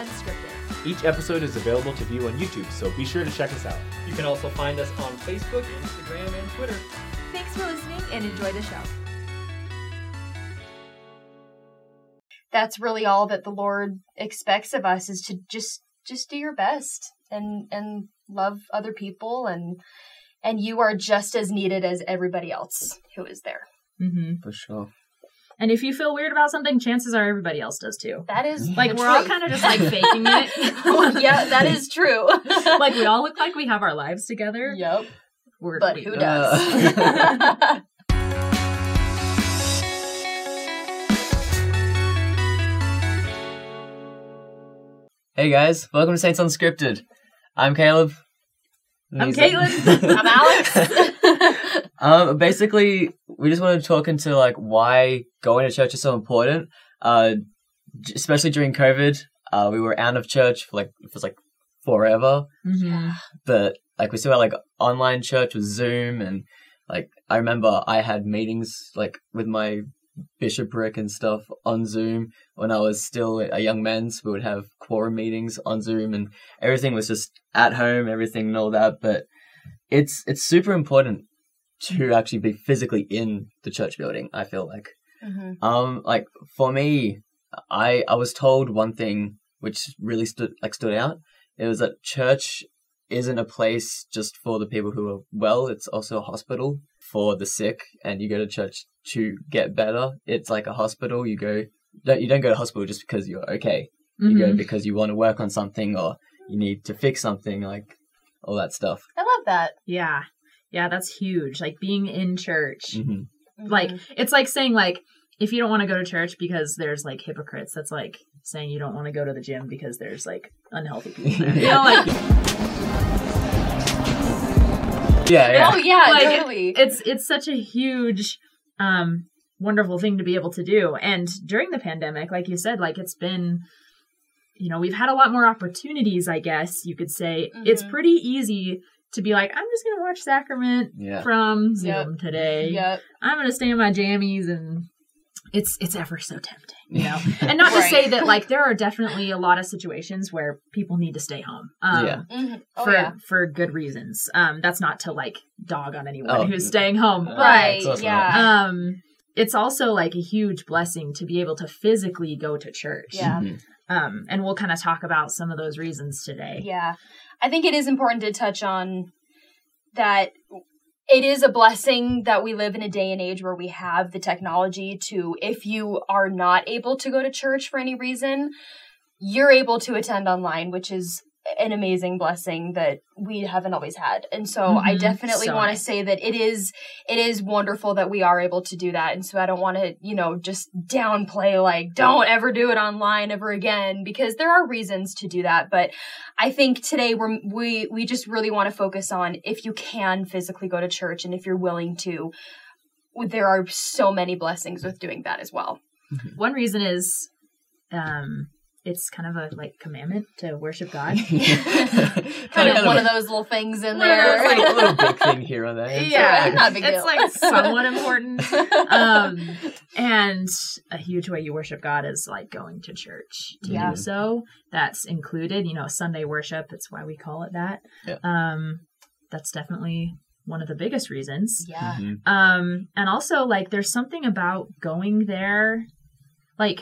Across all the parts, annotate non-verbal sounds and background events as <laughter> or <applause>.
Unscripted. Each episode is available to view on YouTube, so be sure to check us out. You can also find us on Facebook, Instagram, and Twitter. Thanks for listening and enjoy the show. That's really all that the Lord expects of us is to just just do your best and and love other people and and you are just as needed as everybody else who is there. Mm-hmm. For sure. And if you feel weird about something, chances are everybody else does too. That is mm. Like the we're all kind of just <laughs> like faking it. <laughs> yeah, that is true. <laughs> like we all look like we have our lives together. Yep. We're, But we who don't. does? Hey guys, welcome to Saints Unscripted. I'm Caleb. I'm He's- Caitlin. I'm Alex. Um, basically, we just wanted to talk into like why going to church is so important. Uh, especially during COVID, uh, we were out of church for like it was like forever, Mhm. but like we still had like online church with Zoom and like I remember I had meetings like with my bishopric and stuff on Zoom when I was still a young man. So we would have quorum meetings on Zoom and everything was just at home, everything and all that. But it's it's super important to actually be physically in the church building. I feel like. Mhm. Um, like for me, I I was told one thing which really stood like stood out. It was that church isn't a place just for the people who are well. It's also a hospital for the sick, and you go to church to get better. It's like a hospital. You go don't you don't go to hospital just because you're okay. You go Mhm. because you want to work on something or you need to fix something, like all that stuff. I love that. Yeah. Yeah, that's huge. Like being in church. hmm Like Mhm. it's like saying like if you don't want to go to church because there's like hypocrites, that's like saying you don't want to go to the gym because there's like unhealthy people there. You know, like <laughs> Yeah, yeah. Oh yeah, Like, totally. it's it's such a huge um wonderful thing to be able to do and during the pandemic like you said like it's been you know we've had a lot more opportunities i guess you could say it's Mhm. pretty easy to be like i'm just gonna watch sacrament Yeah. from zoom Yep. today Yep. i'm gonna stay in my jammies and it's it's ever so tempting you know <laughs> and not to say that like there are definitely a lot of situations where people need to stay home um Yeah. Mhm. Oh, for yeah. for good reasons. Um, that's not to like dog on anyone Oh. who's staying home, Uh, but Right. It's also Yeah. um, it's also like a huge blessing to be able to physically go to church. Yeah. Mhm. Um, and we'll kind of talk about some of those reasons today. Yeah. I think it is important to touch on that it is a blessing that we live in a day and age where we have the technology to, if you are not able to go to church for any reason, you're able to attend online, which is an amazing blessing that we haven't always had. And so I Mhm. definitely So want to say that it is it is wonderful that we are able to do that. And so I don't want to, you know, just downplay like don't ever do it online ever again because there are reasons to do that, but I think today we're we we just really want to focus on if you can physically go to church and if you're willing to there are so many blessings with doing that as well. One reason is, um, it's kind of a like commandment to worship God. <laughs> kind of <laughs> one of those little things in One of there. like a little <laughs> big thing here or there. It's yeah, alright. not big it's deal. like somewhat important. Um, and a huge way you worship God is like going to church to Yeah. do so. That's included, you know, Sunday worship. It's why we call it that. Yeah. Um, that's definitely one of the biggest reasons. yeah. Mhm. Um, and also like there's something about going there, like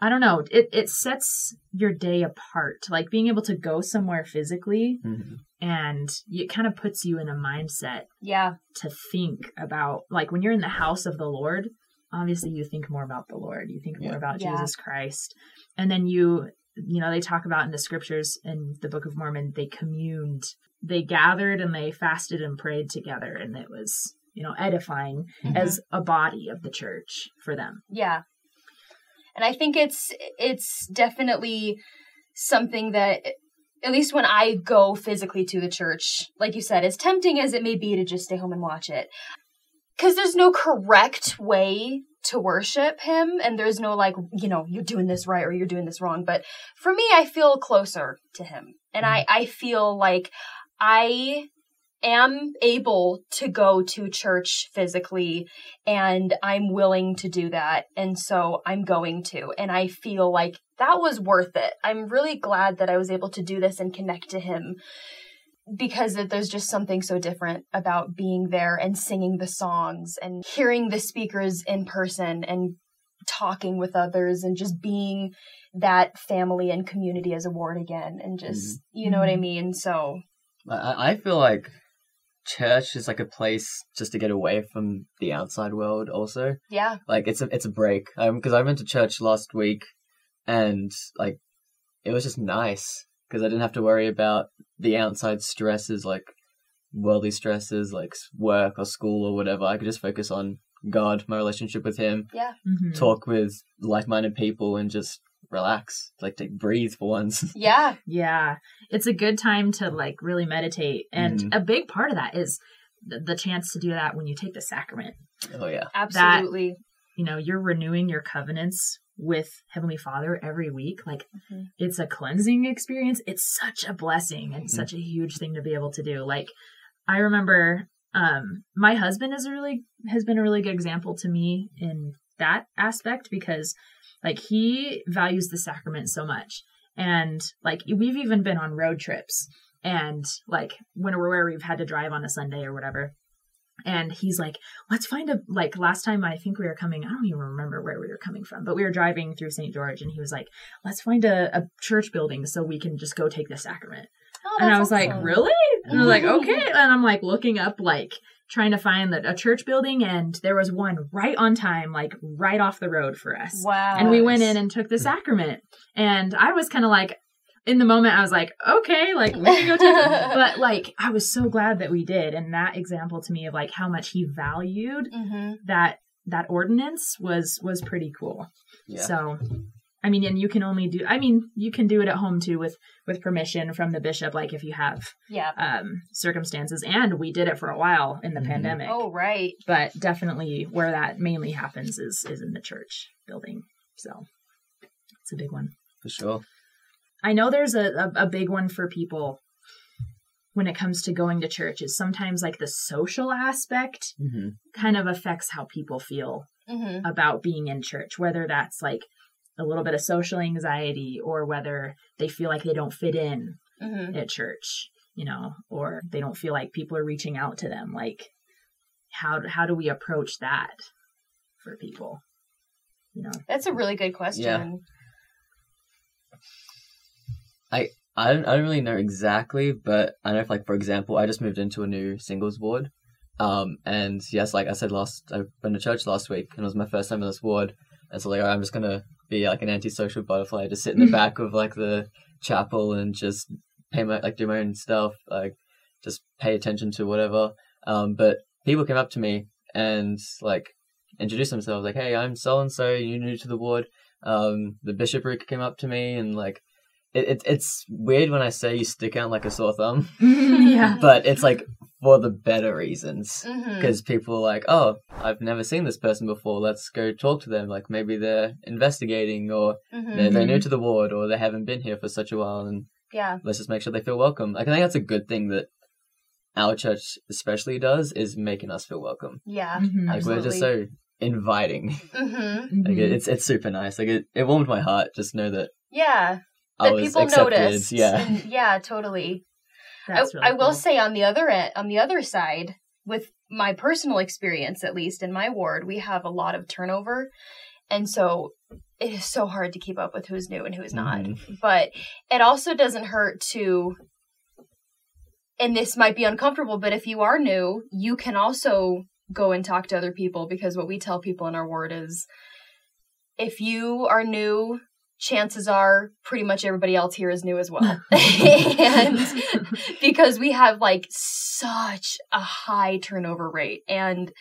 I don't know, it it sets your day apart. Like being able to go somewhere physically Mhm. and it kind of puts you in a mindset Yeah. to think about like when you're in the house of the Lord, obviously you think more about the Lord. You think more about Yeah. Jesus Christ. And then you you know, they talk about in the scriptures in the Book of Mormon, they communed. They gathered and they fasted and prayed together and it was, you know, edifying Mhm. as a body of the church for them. Yeah. And I think it's it's definitely something that at least when I go physically to the church, like you said, as tempting as it may be to just stay home and watch it. Cuz there's no correct way to worship him and there's no like, you know, you're doing this right or you're doing this wrong, but for me I feel closer to him. And I mm. I feel like I am able to go to church physically and I'm willing to do that. And so I'm going to. And I feel like that was worth it. I'm really glad that I was able to do this and connect to him because there's just something so different about being there and singing the songs and hearing the speakers in person and talking with others and just being that family and community as a ward again and just mm-hmm. you know what I mm-hmm. mean so I feel like church is like a place just to get away from the outside world. Also, yeah like it's a it's a break. Um, because I went to church last week, and like it was just nice because I didn't have to worry about the outside stresses like worldly stresses like work or school or whatever. I could just focus on God, my relationship with Him, yeah Mhm. talk with like-minded people, and just relax, like to breathe for once. <laughs> yeah Yeah, it's a good time to like really meditate, and Mhm. a big part of that is the, the chance to do that when you take the sacrament. oh yeah, absolutely You know, you're renewing your covenants with Heavenly Father every week. Like, Mhm. it's a cleansing experience. It's such a blessing and Mhm. such a huge thing to be able to do. Like, I remember um my husband is a really has been a really good example to me in that aspect because like he values the sacrament so much. And like we've even been on road trips and like when we're where we've had to drive on a sunday or whatever. And he's like let's find a like last time i think we were coming i don't even remember where we were coming from but we were driving through st george and he was like let's find a, a church building so we can just go take the sacrament. Oh, and I was like, really? And I was like, mm-hmm. okay. And I'm like looking up, like trying to find the, a church building, and there was one right on time, like right off the road for us. wow And we went in and took the sacrament. And I was kind of like, in the moment, I was like, okay, like we can go take it. <laughs> But like, I was so glad that we did. And that example to me of like how much he valued hmm that that ordinance was was pretty cool. yeah. So, I mean, and you can only do. I mean, you can do it at home too with with permission from the bishop, like if you have yeah um circumstances. And we did it for a while in the Mhm. pandemic. oh right But definitely, where that mainly happens is is in the church building. So, it's a big one. for sure. I know there's a, a, a big one for people when it comes to going to church is sometimes like the social aspect hmm kind of affects how people feel hmm about being in church, whether that's like a little bit of social anxiety or whether they feel like they don't fit in hmm at church, you know, or they don't feel like people are reaching out to them. Like, how how do we approach that for people? You know, that's a really good question. Yeah, I don't, I don't really know exactly, but I know, if, like for example, I just moved into a new singles ward, um, and yes, like I said last, I went to church last week, and it was my first time in this ward, and so like I'm just gonna be like an antisocial butterfly, just sit in the back of like the chapel and just pay my like do my own stuff, like just pay attention to whatever. Um, but people came up to me and like introduced themselves, like, "Hey, I'm so and so. You're new to the ward?" Um, the bishopric came up to me and like it, it it's weird when I say you stick out like a sore thumb, <laughs> yeah, but it's like for the better reasons. Because people are like, oh, I've never seen this person before. Let's go talk to them. Like maybe they're investigating, or hmm they're, they're new to the ward, or they haven't been here for such a while, and yeah let's just make sure they feel welcome. Like, I think that's a good thing that our church especially does is making us feel welcome. yeah Mhm. Like we're just so inviting. <laughs> hmm Mhm. Like it, it's it's super nice. Like it, it warmed my heart just know that yeah I that was people accepted. notice Yeah. yeah totally I, really I will cool. say on the other end, on the other side, with my personal experience, at least in my ward, we have a lot of turnover, and so it is so hard to keep up with who's new and who's not. Mhm. But it also doesn't hurt to, and this might be uncomfortable, but if you are new, you can also go and talk to other people because what we tell people in our ward is, if you are new. Chances are pretty much everybody else here is new as well. <laughs> <laughs> and <laughs> because we have like such a high turnover rate and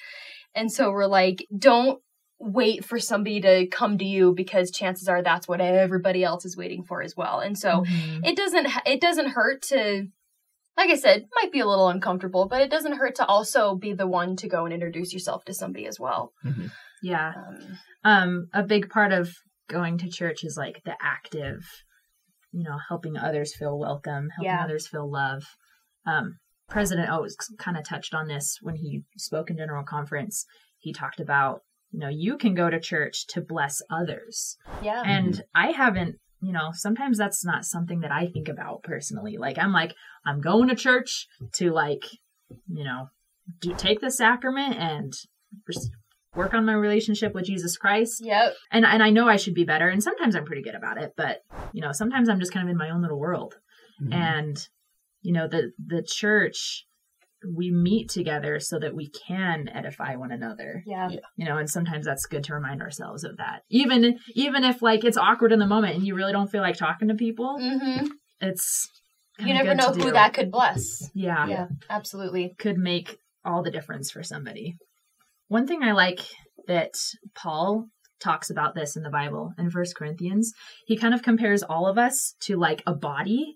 and so we're like don't wait for somebody to come to you because chances are that's what everybody else is waiting for as well and so Mhm. it doesn't it doesn't hurt to like i said might be a little uncomfortable but it doesn't hurt to also be the one to go and introduce yourself to somebody as well yeah. um, um a big part of going to church is like the active you know helping others feel welcome helping Yeah. others feel love um President Oaks kind of touched on this when he spoke in General Conference. He talked about, you know, you can go to church to bless others. Yeah. And I haven't, you know, sometimes that's not something that I think about personally. Like, I'm like, I'm going to church to, like, you know, do, take the sacrament and res- work on my relationship with Jesus Christ. Yep. And, and I know I should be better. And sometimes I'm pretty good about it. But, you know, sometimes I'm just kind of in my own little world. Mhm. And, you know, the, the church, we meet together so that we can edify one another Yeah. you know and sometimes that's good to remind ourselves of that even even if like it's awkward in the moment and you really don't feel like talking to people mm-hmm. it's You never good to know who do. that could bless. yeah, Yeah. Absolutely. could make all the difference for somebody one thing i like that paul talks about this in the bible in first corinthians he kind of compares all of us to like a body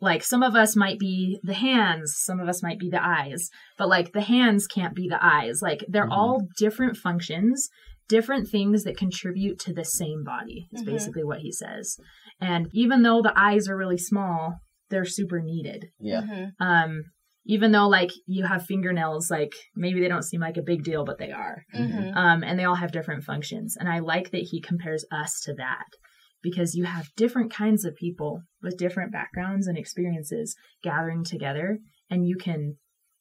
like some of us might be the hands some of us might be the eyes but like the hands can't be the eyes like they're Mhm. all different functions different things that contribute to the same body is Mhm. basically what he says and even though the eyes are really small they're super needed Yeah. Mhm. um even though like you have fingernails like maybe they don't seem like a big deal but they are Mhm. um and they all have different functions and i like that he compares us to that because you have different kinds of people with different backgrounds and experiences gathering together and you can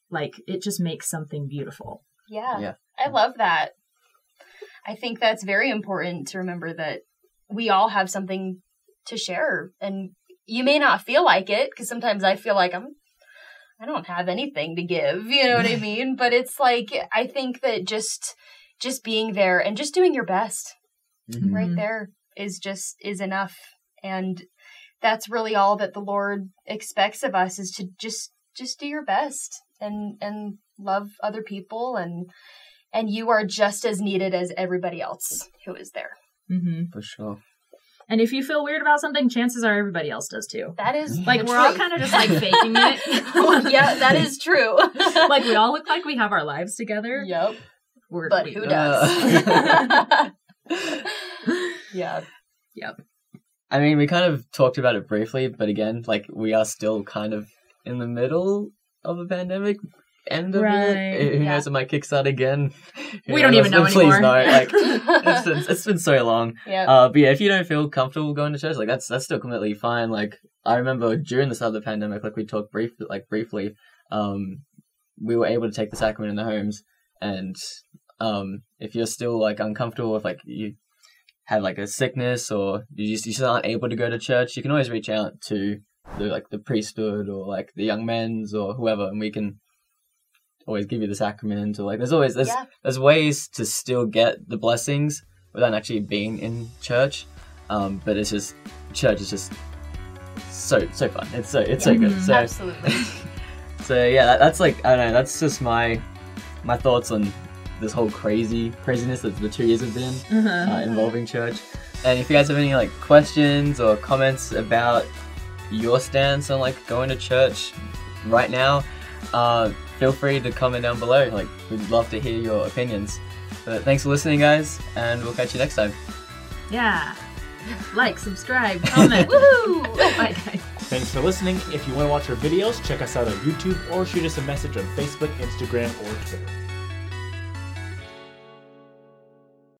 like it just makes something beautiful Yeah. Yeah. I love that. I think that's very important to remember that we all have something to share and you may not feel like it because sometimes I feel like I'm I don't have anything to give, you know what I <laughs> mean? But it's like I think that just just being there and just doing your best Mhm. right Mhm. there is just is enough and that's really all that the lord expects of us is to just just do your best and and love other people and and you are just as needed as everybody else who is there hmm For sure. And if you feel weird about something chances are everybody else does too. That is like we're all kind of just <laughs> like faking it. <laughs> Yeah that is true. <laughs> Like we all look like we have our lives together. Yep We're- but we who don't. does? Yeah. Yep. I mean, we kind of talked about it briefly, but again, like we are still kind of in the middle of a pandemic. End of Right. it. Who Yeah. knows? It might kickstart again. Who We don't knows? even know But Please anymore. no. Like <laughs> it's been, it's been so long. yeah Uh, but yeah, if you don't feel comfortable going to church, like that's that's still completely fine. Like I remember during the start of the pandemic, like we talked brief, like briefly, um, we were able to take the sacrament in the homes, and um, if you're still like uncomfortable with like you had like a sickness or you just you just aren't able to go to church, you can always reach out to the like the priesthood or like the young men's or whoever, and we can always give you the sacrament or like there's always there's Yeah. there's ways to still get the blessings without actually being in church. Um, but it's just church is just so so fun. It's so it's so good. Mhm. So absolutely <laughs> so yeah, that, that's like I don't know. That's just my my thoughts on this whole crazy craziness that the two years have been Uh-huh. uh, involving church. And if you guys have any like questions or comments about your stance on like going to church right now, uh, feel free to comment down below. Like we'd love to hear your opinions. But thanks for listening, guys, and we'll catch you next time. yeah like subscribe comment <laughs> Woohoo! bye <laughs> guys Thanks for listening. If you want to watch our videos, check us out on YouTube or shoot us a message on Facebook, Instagram, or Twitter.